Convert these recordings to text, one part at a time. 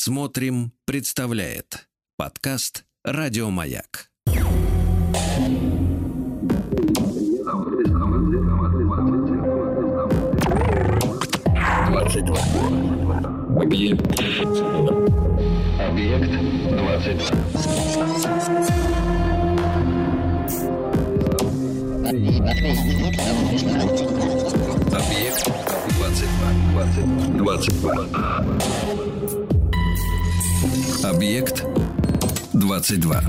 Смотрим, представляет подкаст Радиомаяк. Объект. Объект двадцать два. Объект 22. 22. Объект 22.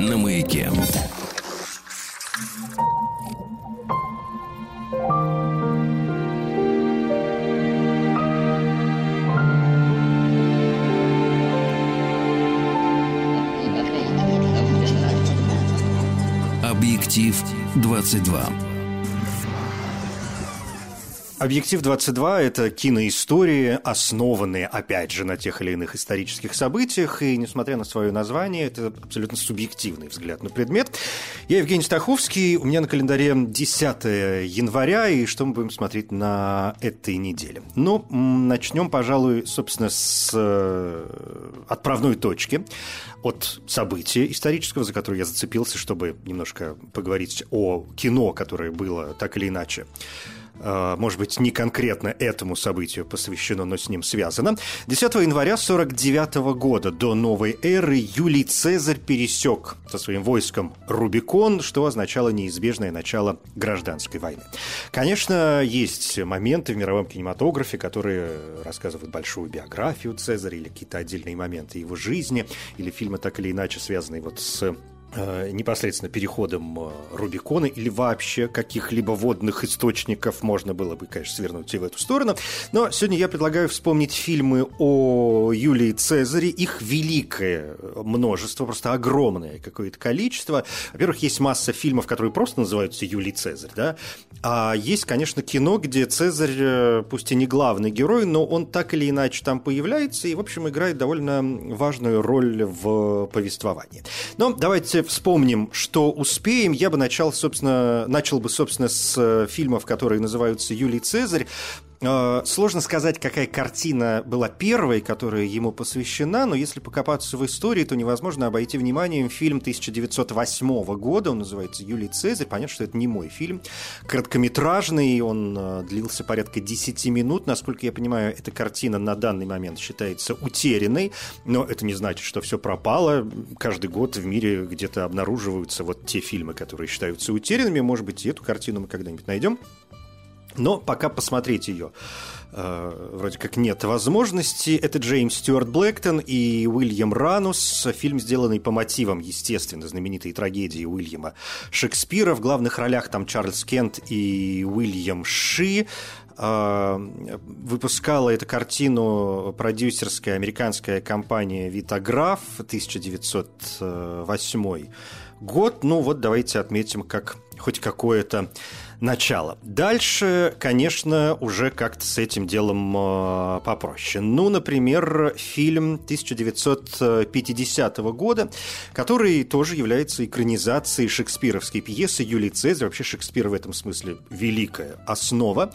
На маяке. Объектив 22. Объектив 22 – это киноистории, основанные, опять же, на тех или иных исторических событиях. И, несмотря на свое название, это абсолютно субъективный взгляд на предмет. Я Евгений Стаховский, у меня на календаре 10 января, и что мы будем смотреть на этой неделе? Ну, начнем, пожалуй, собственно, с э, отправной точки от события исторического, за которое я зацепился, чтобы немножко поговорить о кино, которое было так или иначе может быть, не конкретно этому событию посвящено, но с ним связано. 10 января 49 года до новой эры Юлий Цезарь пересек со своим войском Рубикон, что означало неизбежное начало гражданской войны. Конечно, есть моменты в мировом кинематографе, которые рассказывают большую биографию Цезаря или какие-то отдельные моменты его жизни, или фильмы так или иначе связанные вот с э, непосредственно переходом э, Рубикона или вообще каких-либо водных источников можно было бы, конечно, свернуть и в эту сторону. Но сегодня я предлагаю вспомнить фильмы о Юлии Цезаре. Их великое множество, просто огромное какое-то количество. Во-первых, есть масса фильмов, которые просто называются Юлий Цезарь, да? А есть, конечно, кино, где Цезарь, э, пусть и не главный герой, но он так или иначе там появляется и, в общем, играет довольно важную роль в повествовании. Но давайте вспомним, что успеем. Я бы начал, собственно, начал бы, собственно, с э, фильмов, которые называются «Юлий Цезарь». Э, Сложно сказать, какая картина была первой, которая ему посвящена, но если покопаться в истории, то невозможно обойти вниманием фильм 1908 года, он называется «Юлий Цезарь». Понятно, что это не мой фильм. Короткометражный, он э, длился порядка 10 минут. Насколько я понимаю, эта картина на данный момент считается утерянной, но это не значит, что все пропало. Каждый год в мире где-то обнаруживаются вот те фильмы, которые считаются утерянными. Может быть, и эту картину мы когда-нибудь найдем. Но пока посмотреть ее э, вроде как нет возможности. Это Джеймс Стюарт Блэктон и Уильям Ранус. Фильм, сделанный по мотивам, естественно, знаменитой трагедии Уильяма Шекспира. В главных ролях там Чарльз Кент и Уильям Ши. Э, Выпускала эту картину продюсерская американская компания «Витаграф» 1908 год. Ну вот давайте отметим как хоть какое-то начало. Дальше, конечно, уже как-то с этим делом э, попроще. Ну, например, фильм 1950 года, который тоже является экранизацией шекспировской пьесы Юлий Цезарь. Вообще Шекспир в этом смысле великая основа.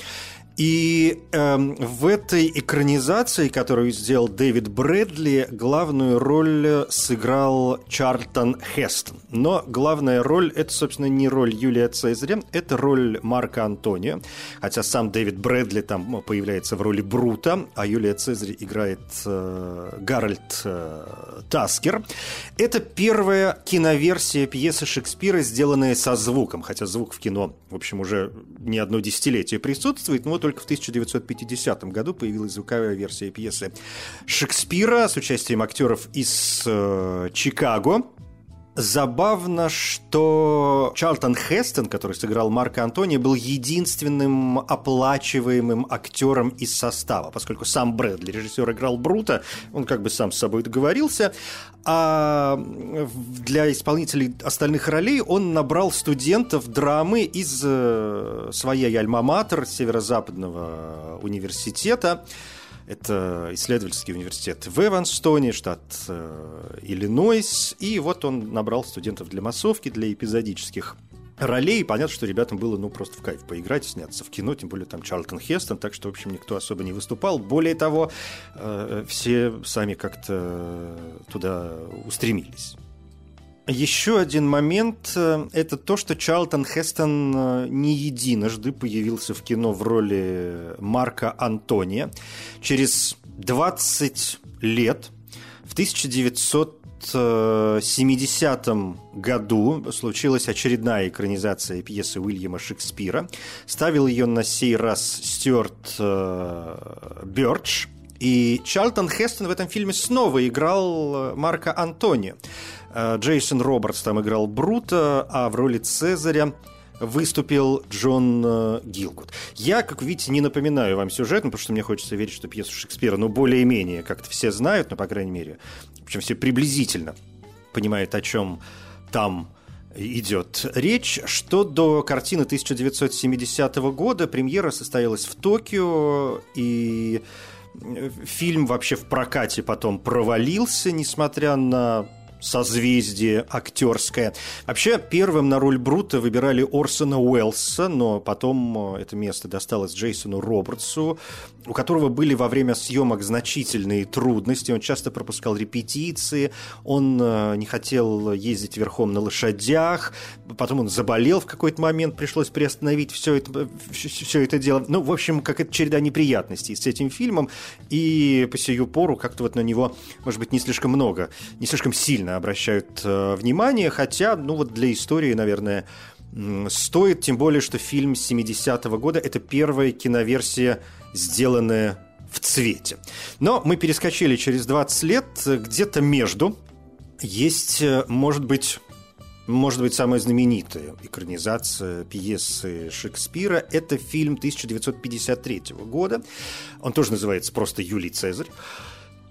И эм, в этой экранизации, которую сделал Дэвид Брэдли, главную роль сыграл Чарльтон Хестон. Но главная роль – это, собственно, не роль Юлия Цезаря, это роль Марка Антонио. Хотя сам Дэвид Брэдли там появляется в роли Брута, а Юлия Цезарь играет э, Гарольд э, Таскер. Это первая киноверсия пьесы Шекспира, сделанная со звуком. Хотя звук в кино, в общем, уже не одно десятилетие присутствует, но вот только в 1950 году появилась звуковая версия пьесы Шекспира с участием актеров из э, Чикаго. Забавно, что Чарльтон Хестон, который сыграл Марка Антония, был единственным оплачиваемым актером из состава, поскольку сам Брэдли, режиссер, играл Брута, он как бы сам с собой договорился, а для исполнителей остальных ролей он набрал студентов драмы из э, своей альма-матер Северо-Западного университета, это исследовательский университет в Эванстоне, штат э, Иллинойс. И вот он набрал студентов для массовки, для эпизодических ролей. Понятно, что ребятам было, ну, просто в кайф поиграть, сняться в кино, тем более там Чарльтон Хестон, так что, в общем, никто особо не выступал. Более того, э, все сами как-то туда устремились. Еще один момент э, – это то, что Чарлтон Хестон э, не единожды появился в кино в роли Марка Антония. Через 20 лет, в 1970 году случилась очередная экранизация пьесы Уильяма Шекспира. Ставил ее на сей раз Стюарт э, Бёрдж. И Чарлтон Хестон в этом фильме снова играл Марка Антония. Э, Джейсон Робертс там играл Брута, а в роли Цезаря выступил Джон э, Гилгуд. Я, как видите, не напоминаю вам сюжет, ну, потому что мне хочется верить, что пьесу Шекспира, ну, более-менее как-то все знают, ну, по крайней мере, общем, все приблизительно понимают, о чем там идет речь. Что до картины 1970 года, премьера состоялась в Токио, и э, фильм вообще в прокате потом провалился, несмотря на созвездие актерское. Вообще, первым на роль Брута выбирали Орсона Уэллса, но потом э, это место досталось Джейсону Робертсу, у которого были во время съемок значительные трудности. Он часто пропускал репетиции, он э, не хотел ездить верхом на лошадях, потом он заболел в какой-то момент, пришлось приостановить все это, все это дело. Ну, в общем, как это череда неприятностей с этим фильмом, и по сию пору как-то вот на него, может быть, не слишком много, не слишком сильно сильно обращают э, внимание, хотя, ну вот для истории, наверное, стоит, тем более, что фильм 70-го года – это первая киноверсия, сделанная в цвете. Но мы перескочили через 20 лет, где-то между есть, э, может быть, может быть, самая знаменитая экранизация пьесы Шекспира – это фильм 1953 года. Он тоже называется просто «Юлий Цезарь».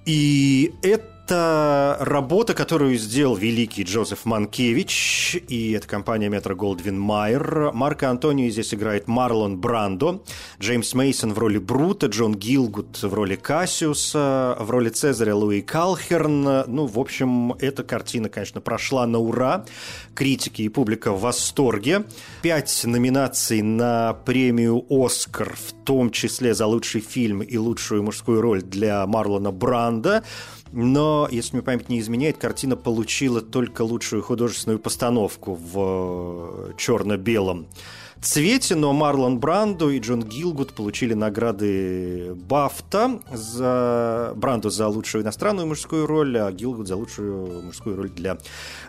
И это это работа, которую сделал великий Джозеф Манкевич, и это компания Метро Голдвин Майер. Марко Антонио здесь играет Марлон Брандо, Джеймс Мейсон в роли Брута, Джон Гилгут в роли Кассиуса, в роли Цезаря Луи Калхерн. Ну, в общем, эта картина, конечно, прошла на ура. Критики и публика в восторге. Пять номинаций на премию «Оскар», в том числе за лучший фильм и лучшую мужскую роль для Марлона Бранда – но, если мне память не изменяет, картина получила только лучшую художественную постановку в э, черно-белом цвете, но Марлон Брандо и Джон Гилгуд получили награды Бафта за Брандо за лучшую иностранную мужскую роль, а Гилгуд за лучшую мужскую роль для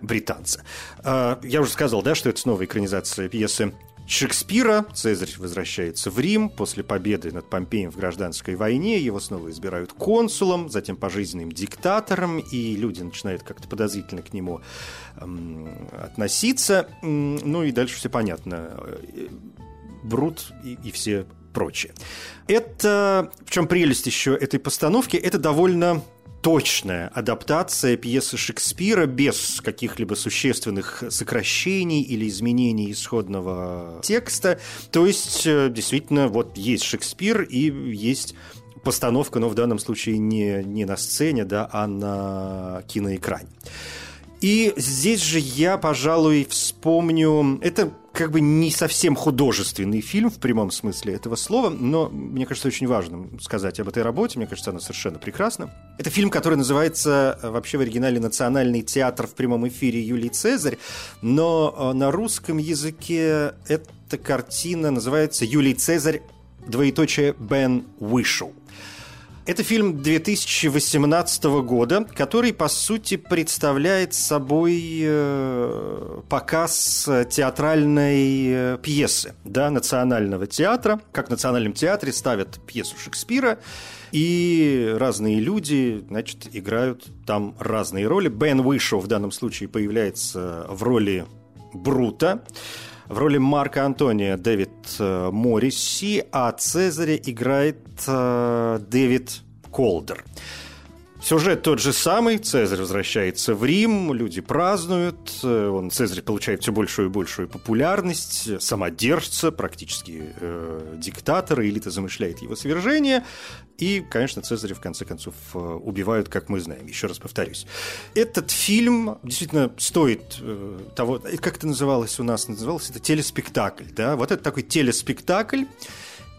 британца. Э, я уже сказал, да, что это снова экранизация пьесы Шекспира. Цезарь возвращается в Рим после победы над Помпеем в гражданской войне. Его снова избирают консулом, затем пожизненным диктатором, и люди начинают как-то подозрительно к нему эм, относиться. Ну и дальше все понятно. Брут и, и все прочее. Это, в чем прелесть еще этой постановки, это довольно точная адаптация пьесы Шекспира без каких-либо существенных сокращений или изменений исходного текста. То есть, э, действительно, вот есть Шекспир и есть постановка, но в данном случае не, не на сцене, да, а на киноэкране. И здесь же я, пожалуй, вспомню... Это как бы не совсем художественный фильм в прямом смысле этого слова, но мне кажется очень важным сказать об этой работе. Мне кажется, она совершенно прекрасна. Это фильм, который называется э, вообще в оригинале «Национальный театр» в прямом эфире Юлий Цезарь, но э, на русском языке эта картина называется «Юлий Цезарь, двоеточие Бен Вышел». Это фильм 2018 года, который, по сути, представляет собой э, показ театральной э, пьесы да, Национального театра. Как в Национальном театре ставят пьесу Шекспира, и разные люди, значит, играют там разные роли. Бен Уишоу в данном случае появляется в роли Брута. В роли Марка Антония Дэвид э, Морриси, а Цезаря играет э, Дэвид Колдер. Сюжет тот же самый, Цезарь возвращается в Рим, люди празднуют, э, он, Цезарь получает все большую и большую популярность, самодержца, практически э, диктатор, элита замышляет его свержение, и, конечно, Цезаря в конце концов э, убивают, как мы знаем, еще раз повторюсь. Этот фильм действительно стоит э, того, э, как это называлось у нас, называлось это телеспектакль, да, вот это такой телеспектакль,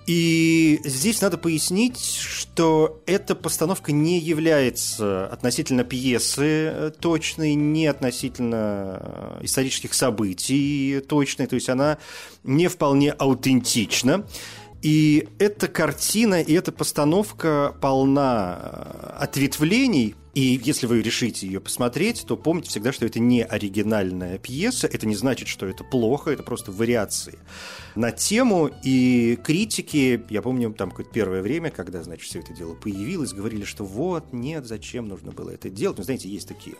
и здесь надо пояснить, что эта постановка не является относительно пьесы э, точной, не относительно э, исторических событий точной, то есть она не вполне аутентична. И эта картина и эта постановка полна э, ответвлений, и если вы решите ее посмотреть, то помните всегда, что это не оригинальная пьеса, это не значит, что это плохо, это просто вариации на тему, и критики, я помню, там какое-то первое время, когда, значит, все это дело появилось, говорили, что вот, нет, зачем нужно было это делать. Ну, знаете, есть такие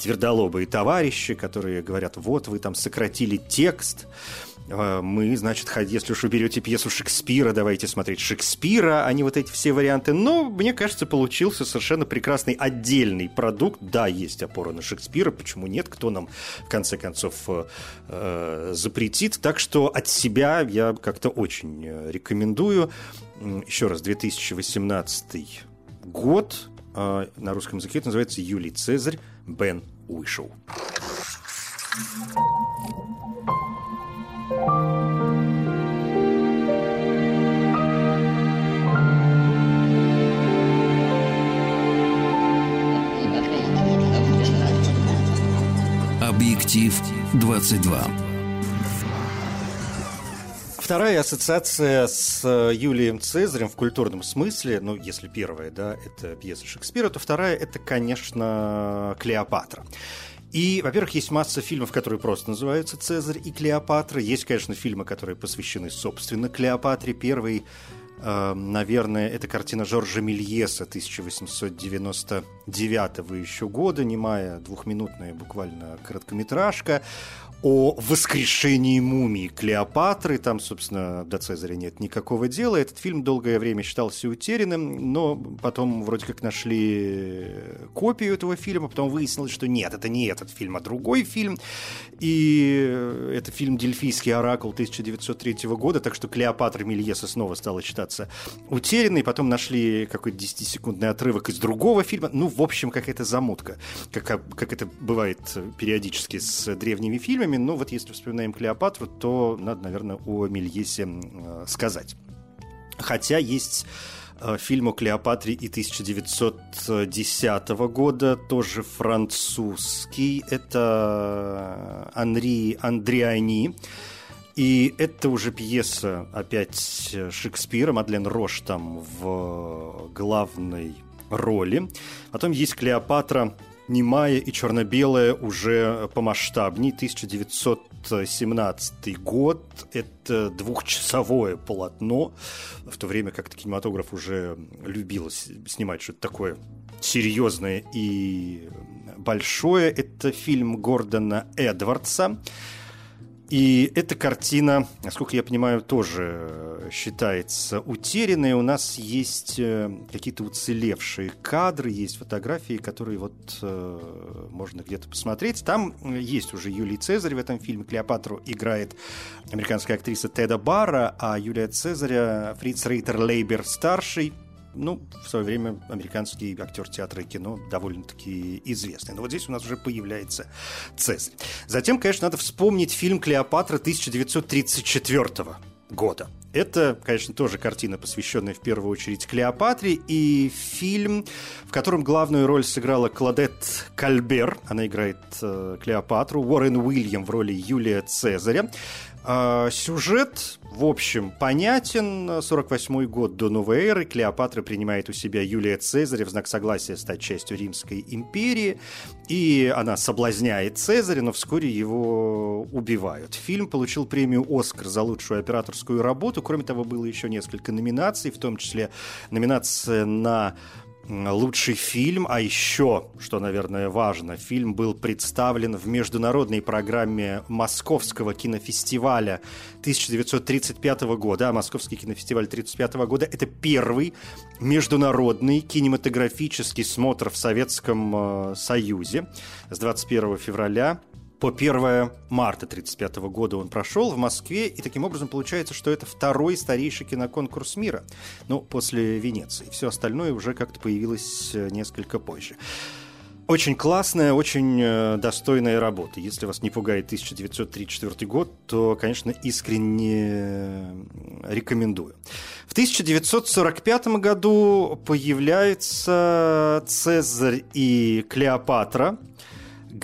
твердолобые товарищи, которые говорят, вот, вы там сократили текст, мы, значит, если уж вы берете пьесу Шекспира, давайте смотреть Шекспира, а не вот эти все варианты. Но, мне кажется, получился совершенно прекрасный отдельный продукт. Да, есть опора на Шекспира, почему нет, кто нам, в конце концов, э, э запретит. Так что от себя я как-то очень э, рекомендую. Еще раз, 2018 год, э, на русском языке это называется «Юлий Цезарь», Бен Уишоу. Объектив 22. Вторая ассоциация с э, Юлием Цезарем в культурном смысле, ну, если первая, да, это пьеса Шекспира, то вторая – это, конечно, Клеопатра. И, во-первых, есть масса фильмов, которые просто называются «Цезарь и Клеопатра». Есть, конечно, фильмы, которые посвящены, собственно, Клеопатре. Первый, наверное, это картина Жоржа Мельеса 1899 еще года, немая двухминутная буквально короткометражка о воскрешении мумии Клеопатры. Там, собственно, до Цезаря нет никакого дела. Этот фильм долгое время считался утерянным, но потом вроде как нашли копию этого фильма, потом выяснилось, что нет, это не этот фильм, а другой фильм. И это фильм «Дельфийский оракул» 1903 года, так что Клеопатра Мельеса снова стала считаться утерянной. Потом нашли какой-то 10-секундный отрывок из другого фильма. Ну, в общем, какая-то замутка, как, как это бывает периодически с древними фильмами фильмами. Но вот если вспоминаем Клеопатру, то надо, наверное, о Мельесе э, сказать. Хотя есть э, фильм о Клеопатре и 1910 года, тоже французский. Это Анри Андриани. И это уже пьеса опять Шекспира. Мадлен Рош там в главной роли. Потом есть Клеопатра немая и черно-белая уже помасштабней. 1917 год. Это двухчасовое полотно, в то время как кинематограф уже любил снимать что-то такое серьезное и большое. Это фильм Гордона Эдвардса. И эта картина, насколько я понимаю, тоже считается утерянной. У нас есть э, какие-то уцелевшие кадры, есть фотографии, которые вот э, можно где-то посмотреть. Там есть уже Юлий Цезарь в этом фильме. Клеопатру играет американская актриса Теда Барра, а Юлия Цезаря Фриц Рейтер Лейбер старший ну, в свое время американский актер театра и кино довольно-таки известный. Но вот здесь у нас уже появляется Цезарь. Затем, конечно, надо вспомнить фильм «Клеопатра» 1934 года. Это, конечно, тоже картина, посвященная в первую очередь Клеопатре, и фильм, в котором главную роль сыграла Кладет Кальбер, она играет э, Клеопатру, Уоррен Уильям в роли Юлия Цезаря. Э, сюжет в общем, понятен. 48 год до новой эры. Клеопатра принимает у себя Юлия Цезаря в знак согласия стать частью Римской империи. И она соблазняет Цезаря, но вскоре его убивают. Фильм получил премию «Оскар» за лучшую операторскую работу. Кроме того, было еще несколько номинаций, в том числе номинация на лучший фильм, а еще, что, наверное, важно, фильм был представлен в международной программе Московского кинофестиваля 1935 года. А Московский кинофестиваль 1935 года – это первый международный кинематографический смотр в Советском э, Союзе с 21 февраля по 1 марта 1935 года он прошел в Москве, и таким образом получается, что это второй старейший киноконкурс мира, ну, после Венеции. Все остальное уже как-то появилось э, несколько позже. Очень классная, очень э, достойная работа. Если вас не пугает 1934 год, то, конечно, искренне э, рекомендую. В 1945 году появляется Цезарь и Клеопатра –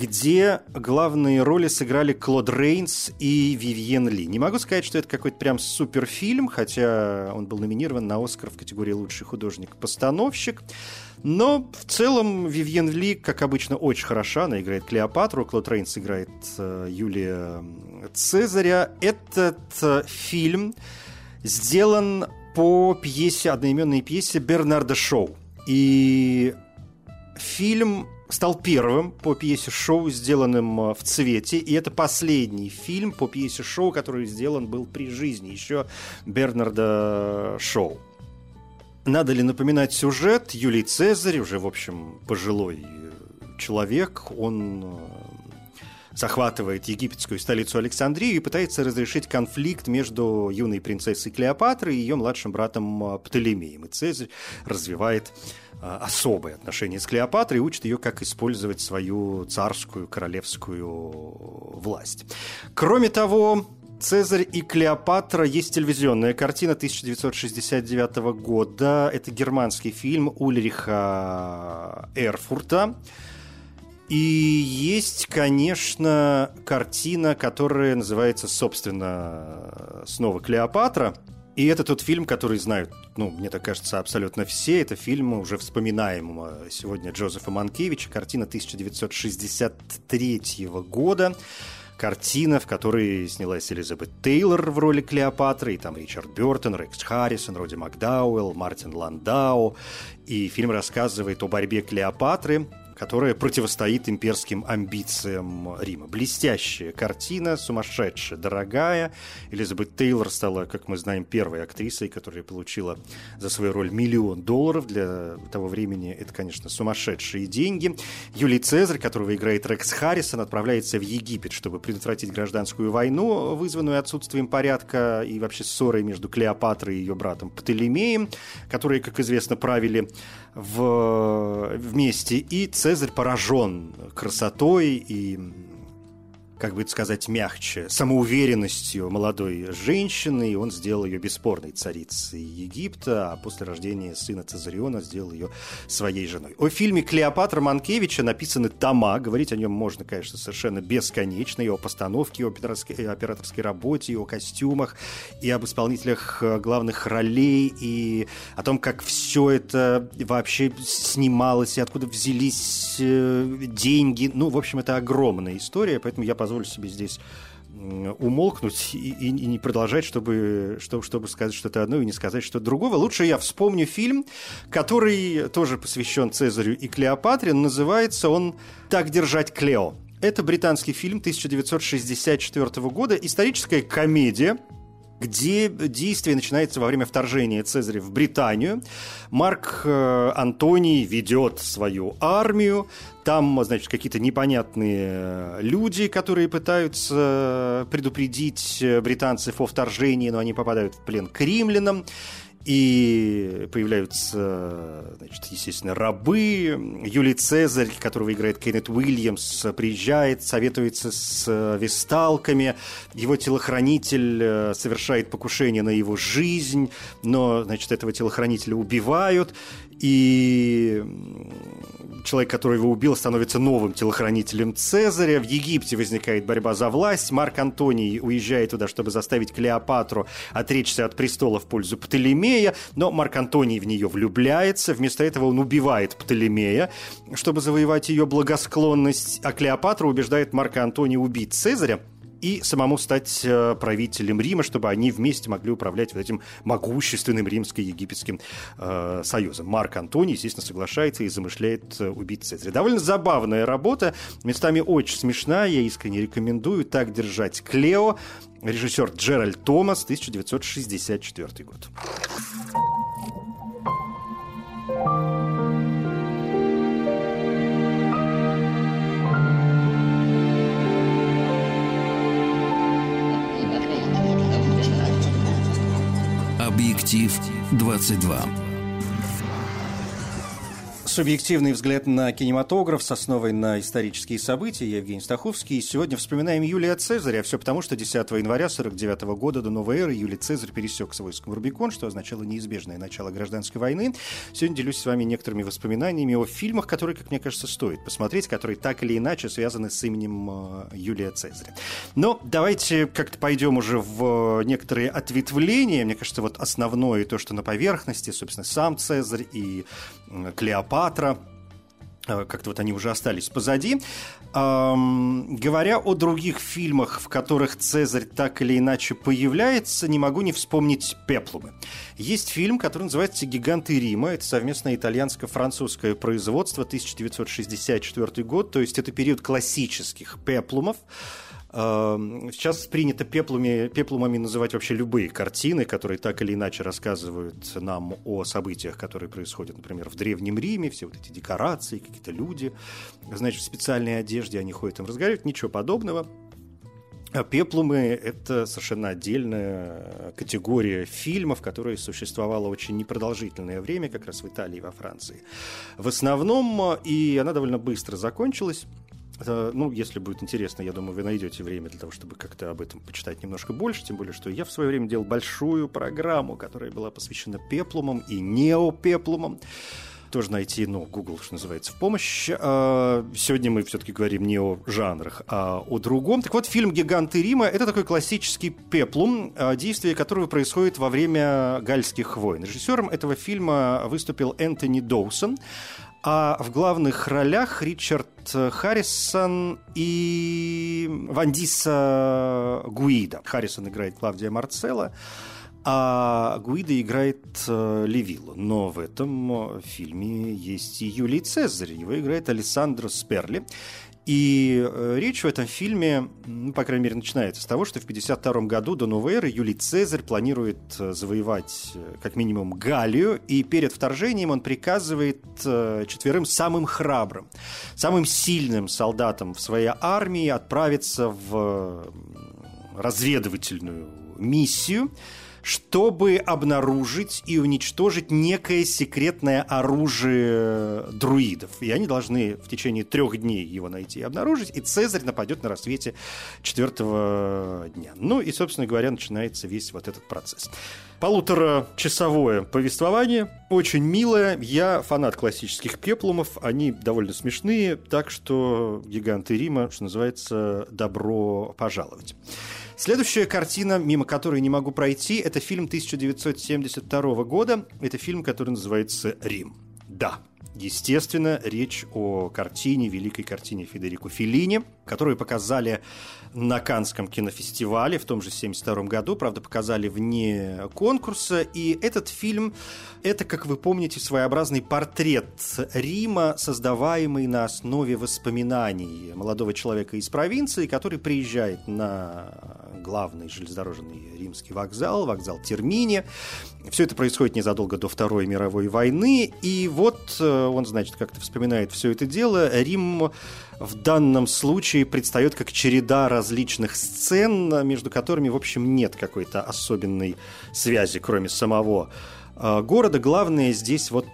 где главные роли сыграли Клод Рейнс и Вивьен Ли. Не могу сказать, что это какой-то прям суперфильм, хотя он был номинирован на Оскар в категории «Лучший художник-постановщик». Но в целом Вивьен Ли, как обычно, очень хороша. Она играет Клеопатру, Клод Рейнс играет э, Юлия Цезаря. Этот э, фильм сделан по пьесе, одноименной пьесе Бернарда Шоу. И фильм стал первым по пьесе шоу, сделанным э, в цвете, и это последний фильм по пьесе шоу, который сделан был при жизни еще Бернарда Шоу. Надо ли напоминать сюжет? Юлий Цезарь, уже, в общем, пожилой человек, он э, захватывает египетскую столицу Александрию и пытается разрешить конфликт между юной принцессой Клеопатрой и ее младшим братом э, Птолемеем. И Цезарь развивает Э, особые отношения с Клеопатрой учит ее, как использовать свою царскую, королевскую власть. Кроме того, Цезарь и Клеопатра есть телевизионная картина 1969 года. Это германский фильм Ульриха Эрфурта. И есть, конечно, картина, которая называется, собственно, снова Клеопатра. И это тот фильм, который знают, ну, мне так кажется, абсолютно все. Это фильм уже вспоминаемого сегодня Джозефа Манкевича, картина 1963 года. Картина, в которой снялась Элизабет Тейлор в роли Клеопатры, и там Ричард Бертон, Рекс Харрисон, Роди Макдауэлл, Мартин Ландау. И фильм рассказывает о борьбе Клеопатры которая противостоит имперским амбициям Рима. Блестящая картина, сумасшедшая, дорогая. Элизабет Тейлор стала, как мы знаем, первой актрисой, которая получила за свою роль миллион долларов. Для того времени это, конечно, сумасшедшие деньги. Юлий Цезарь, которого играет Рекс Харрисон, отправляется в Египет, чтобы предотвратить гражданскую войну, вызванную отсутствием порядка и вообще ссорой между Клеопатрой и ее братом Птолемеем, которые, как известно, правили в, вместе. И Цезарь поражен красотой и как бы сказать мягче, самоуверенностью молодой женщины, и он сделал ее бесспорной царицей Египта, а после рождения сына Цезариона сделал ее своей женой. О фильме Клеопатра Манкевича написаны тома, говорить о нем можно, конечно, совершенно бесконечно, и о постановке, и о операторской, работе, и о костюмах, и об исполнителях э, главных ролей, и о том, как все это вообще снималось, и откуда взялись э, деньги. Ну, в общем, это огромная история, поэтому я позволю позволю себе здесь умолкнуть и, и, и не продолжать, чтобы, чтобы, чтобы сказать что-то одно и не сказать что-то другого. Лучше я вспомню фильм, который тоже посвящен Цезарю и Клеопатре. Называется он «Так держать Клео». Это британский фильм 1964 года, историческая комедия, где действие начинается во время вторжения Цезаря в Британию. Марк э, Антоний ведет свою армию. Там, значит, какие-то непонятные люди, которые пытаются предупредить британцев о вторжении, но они попадают в плен к римлянам. И появляются, значит, естественно, рабы. Юлий Цезарь, которого играет Кеннет Уильямс, приезжает, советуется с весталками. Его телохранитель э, совершает покушение на его жизнь, но, значит, этого телохранителя убивают и человек, который его убил, становится новым телохранителем Цезаря. В Египте возникает борьба за власть. Марк Антоний уезжает туда, чтобы заставить Клеопатру отречься от престола в пользу Птолемея, но Марк Антоний в нее влюбляется. Вместо этого он убивает Птолемея, чтобы завоевать ее благосклонность, а Клеопатра убеждает Марка Антония убить Цезаря и самому стать э, правителем Рима, чтобы они вместе могли управлять вот этим могущественным римско-египетским э, союзом. Марк Антоний, естественно, соглашается и замышляет э, убить Цезаря. Довольно забавная работа, местами очень смешная, я искренне рекомендую «Так держать Клео», режиссер Джеральд Томас, 1964 год. Объектив 22. Субъективный взгляд на кинематограф с основой на исторические события. Я Евгений Стаховский. И сегодня вспоминаем Юлия Цезаря. Все потому, что 10 января 49 года до новой эры Юлий Цезарь пересек с войском Рубикон, что означало неизбежное начало гражданской войны. Сегодня делюсь с вами некоторыми воспоминаниями о фильмах, которые, как мне кажется, стоит посмотреть, которые так или иначе связаны с именем э, Юлия Цезаря. Но давайте как-то пойдем уже в некоторые ответвления. Мне кажется, вот основное то, что на поверхности, собственно, сам Цезарь и Клеопатра, э, как-то вот они уже остались позади. Эм, говоря о других фильмах, в которых Цезарь так или иначе появляется, не могу не вспомнить «Пеплумы». Есть фильм, который называется «Гиганты Рима». Это совместное итальянско-французское производство, 1964 год, то есть это период классических «Пеплумов». Эм, сейчас принято пеплуми, пеплумами называть вообще любые картины, которые так или иначе рассказывают нам о событиях, которые происходят, например, в Древнем Риме, все вот эти декорации, какие-то люди, значит, в специальной одежде, они ходят там разговаривать, ничего подобного. А пеплумы – это совершенно отдельная категория фильмов, которая существовала очень непродолжительное время, как раз в Италии и во Франции. В основном, и она довольно быстро закончилась, ну, если будет интересно, я думаю, вы найдете время для того, чтобы как-то об этом почитать немножко больше, тем более, что я в свое время делал большую программу, которая была посвящена пеплумам и неопеплумам тоже найти, ну, Google, что называется, в помощь. А, сегодня мы все-таки говорим не о жанрах, а о другом. Так вот, фильм «Гиганты Рима» — это такой классический пеплум, а, действие которого происходит во время гальских войн. Режиссером этого фильма выступил Энтони Доусон. А в главных ролях Ричард Харрисон и Вандиса Гуида. Харрисон играет Клавдия Марцелла, а Гуида играет э, Левилу. Но в этом э, фильме есть и Юлий Цезарь. Его играет Алессандро Сперли. И э, речь в этом фильме, ну, по крайней мере, начинается с того, что в 1952 году до новой эры Юлий Цезарь планирует завоевать как минимум Галлию, и перед вторжением он приказывает четверым самым храбрым, самым сильным солдатам в своей армии отправиться в разведывательную миссию – чтобы обнаружить и уничтожить некое секретное оружие друидов. И они должны в течение трех дней его найти и обнаружить, и Цезарь нападет на рассвете четвертого дня. Ну и, собственно говоря, начинается весь вот этот процесс. Полуторачасовое повествование, очень милое. Я фанат классических пеплумов, они довольно смешные, так что гиганты Рима, что называется, добро пожаловать. Следующая картина, мимо которой не могу пройти, это фильм 1972 года. Это фильм, который называется «Рим». Да, Естественно, речь о картине, великой картине Федерико Феллини, которую показали на Канском кинофестивале в том же 1972 году, правда, показали вне конкурса, и этот фильм – это, как вы помните, своеобразный портрет Рима, создаваемый на основе воспоминаний молодого человека из провинции, который приезжает на главный железнодорожный римский вокзал, вокзал Термини. Все это происходит незадолго до Второй мировой войны, и вот э, он, значит, как-то вспоминает все это дело. Рим в данном случае предстает как череда различных сцен, между которыми, в общем, нет какой-то особенной связи, кроме самого э, города. Главное здесь вот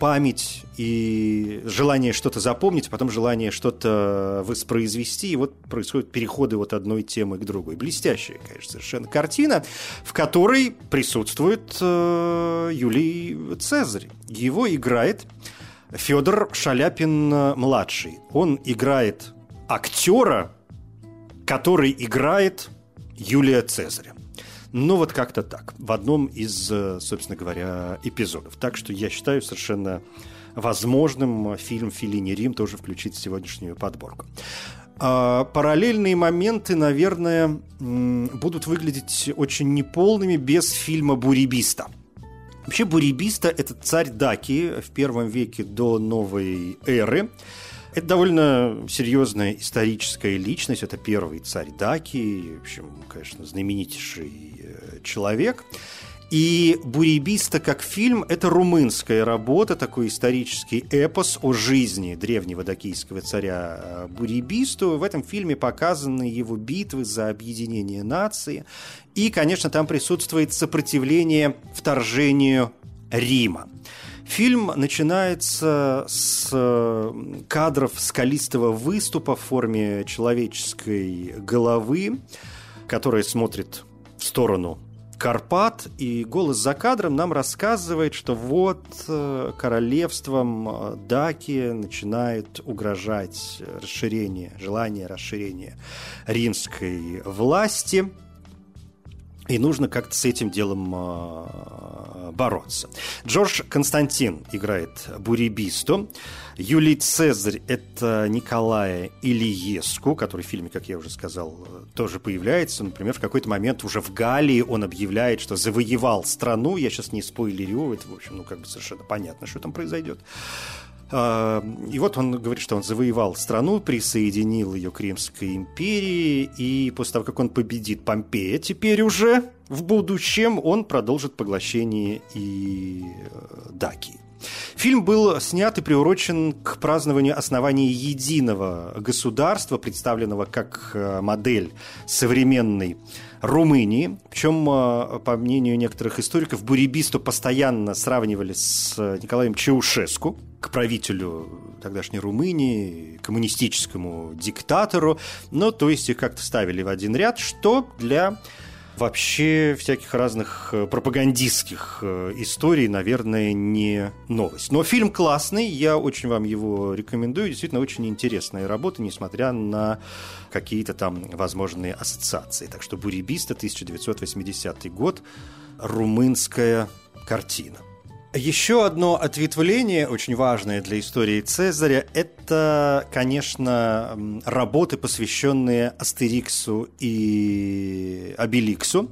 память и желание что-то запомнить, потом желание что-то воспроизвести, и вот происходят переходы от одной темы к другой. Блестящая, конечно, совершенно картина, в которой присутствует э, Юлий Цезарь. Его играет Федор Шаляпин-младший. Он играет актера, который играет Юлия Цезаря. Ну, вот как-то так. В одном из, э, собственно говоря, эпизодов. Так что я считаю совершенно возможным фильм «Филини Рим» тоже включить в сегодняшнюю подборку. А параллельные моменты, наверное, будут выглядеть очень неполными без фильма «Бурибиста». Вообще Бурибиста – это царь Даки в первом веке до новой эры. Это довольно серьезная историческая личность. Это первый царь Даки, в общем, конечно, знаменитейший э, человек. И «Бурибиста» как фильм – это румынская работа, такой исторический эпос о жизни древнего дакийского царя э, Бурибисту. В этом фильме показаны его битвы за объединение нации. И, конечно, там присутствует сопротивление вторжению Рима. Фильм начинается с э, кадров скалистого выступа в форме человеческой головы, которая смотрит в сторону Карпат, и голос за кадром нам рассказывает, что вот э, королевством э, Даки начинает угрожать расширение, желание расширения римской власти, и нужно как-то с этим делом э, бороться. Джордж Константин играет Бурибисту. Юлий Цезарь – это Николая Ильеску, который в фильме, как я уже сказал, тоже появляется. Например, в какой-то момент уже в Галлии он объявляет, что завоевал страну. Я сейчас не спойлерю, это, в общем, ну, как бы совершенно понятно, что там произойдет. А, и вот он говорит, что он завоевал страну, присоединил ее к Римской империи, и после того, как он победит Помпея, теперь уже в будущем он продолжит поглощение и э, Дакии. Фильм был снят и приурочен к празднованию основания единого государства, представленного как э, модель современной Румынии. Причем, э, по мнению некоторых историков, Бурибисту постоянно сравнивали с Николаем Чаушеску, к правителю тогдашней Румынии, коммунистическому диктатору. Ну, то есть их как-то ставили в один ряд, что для вообще всяких разных э, пропагандистских э, историй, наверное, не новость. Но фильм классный, я очень вам его рекомендую. Действительно, очень интересная работа, несмотря на какие-то там возможные ассоциации. Так что «Бурибиста», 1980 год, румынская картина. Еще одно ответвление, очень важное для истории Цезаря, это, конечно, работы, посвященные Астериксу и Обеликсу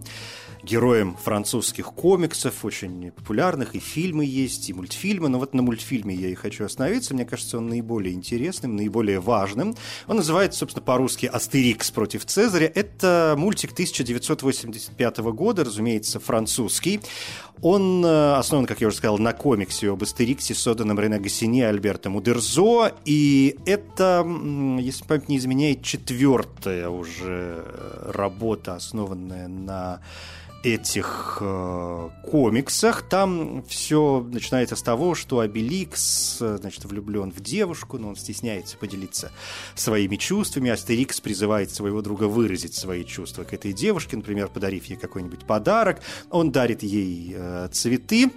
героем французских комиксов, очень популярных, и фильмы есть, и мультфильмы, но вот на мультфильме я и хочу остановиться, мне кажется, он наиболее интересным, наиболее важным. Он называется, собственно, по-русски «Астерикс против Цезаря». Это мультик 1985 года, разумеется, французский. Он э, основан, как я уже сказал, на комиксе об Астериксе, созданном Рене Гассини и Альберто Мудерзо. И это, если память не изменяет, четвертая уже работа, основанная на этих э, комиксах. Там все начинается с того, что Обеликс, значит, влюблен в девушку, но он стесняется поделиться своими чувствами. Астерикс призывает своего друга выразить свои чувства к этой девушке, например, подарив ей какой-нибудь подарок. Он дарит ей э, цветы,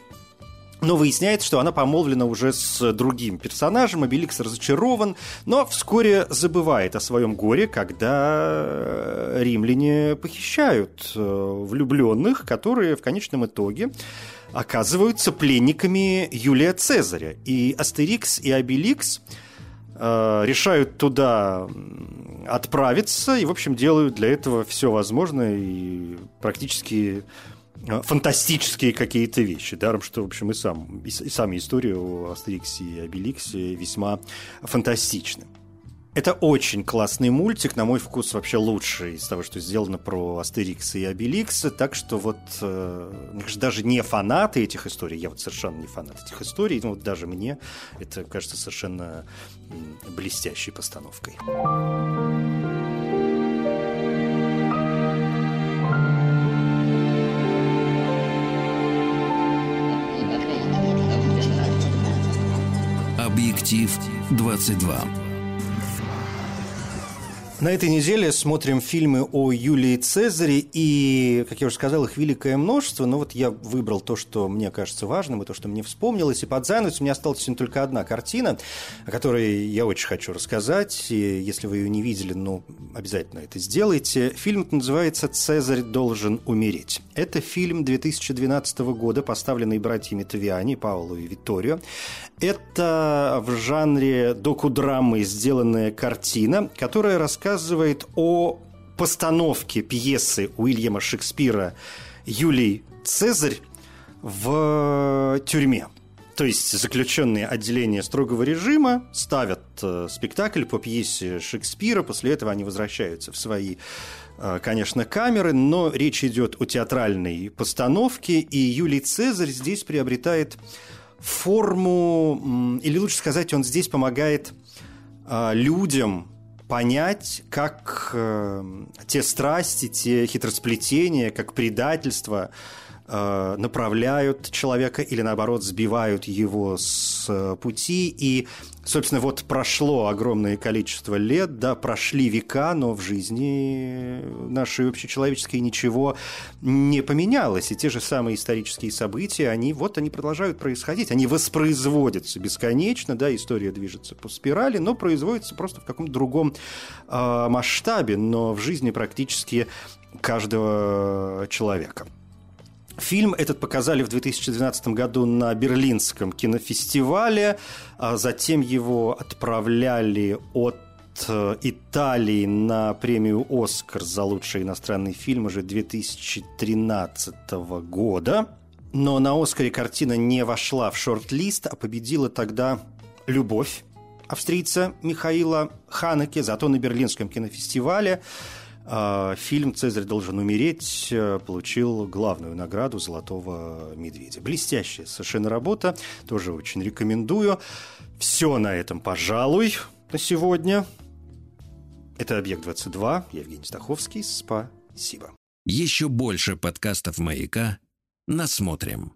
но выясняется, что она помолвлена уже с другим персонажем, Обеликс разочарован, но вскоре забывает о своем горе, когда римляне похищают э, влюбленных, которые в конечном итоге оказываются пленниками Юлия Цезаря. И Астерикс и Обеликс э, решают туда отправиться и, в общем, делают для этого все возможное и практически Э, фантастические какие-то вещи. Даром, что, в общем, и, сам, и, и сами истории о Астериксе и Обеликсе весьма фантастичны. Это очень классный мультик, на мой вкус вообще лучший из того, что сделано про Астерикса и Обеликса, так что вот э, даже не фанаты этих историй, я вот совершенно не фанат этих историй, но вот даже мне это кажется совершенно блестящей постановкой. Объектив 22. На этой неделе смотрим фильмы о Юлии Цезаре, и, как я уже сказал, их великое множество, но вот я выбрал то, что мне кажется важным, и то, что мне вспомнилось, и под занавес у меня осталась сегодня только одна картина, о которой я очень хочу рассказать, и если вы ее не видели, ну, обязательно это сделайте. Фильм называется «Цезарь должен умереть». Это фильм 2012 года, поставленный братьями Тавиани, Пауло и Витторио. Это в жанре докудрамы сделанная картина, которая рассказывает рассказывает о постановке пьесы Уильяма Шекспира «Юлий Цезарь» в тюрьме. То есть заключенные отделения строгого режима ставят э, спектакль по пьесе Шекспира, после этого они возвращаются в свои, э, конечно, камеры, но речь идет о театральной постановке, и Юлий Цезарь здесь приобретает форму, или лучше сказать, он здесь помогает э, людям понять, как э, те страсти, те хитросплетения, как предательство э, направляют человека или наоборот сбивают его с э, пути. И, собственно, вот прошло огромное количество лет, да, прошли века, но в жизни нашей общечеловеческой ничего не поменялось. И те же самые исторические события, они вот они продолжают происходить, они воспроизводятся бесконечно, да, история движется по спирали, но производится просто в каком-то другом э, масштабе, но в жизни практически каждого человека. Фильм этот показали в 2012 году на Берлинском кинофестивале, а затем его отправляли от э, Италии на премию «Оскар» за лучший иностранный фильм уже 2013 года. Но на «Оскаре» картина не вошла в шорт-лист, а победила тогда «Любовь» австрийца Михаила Ханеке, зато на Берлинском кинофестивале фильм «Цезарь должен умереть» э, получил главную награду «Золотого медведя». Блестящая совершенно работа, тоже очень рекомендую. Все на этом, пожалуй, на сегодня. Это «Объект-22», я Евгений Стаховский, спасибо. Еще больше подкастов «Маяка» насмотрим.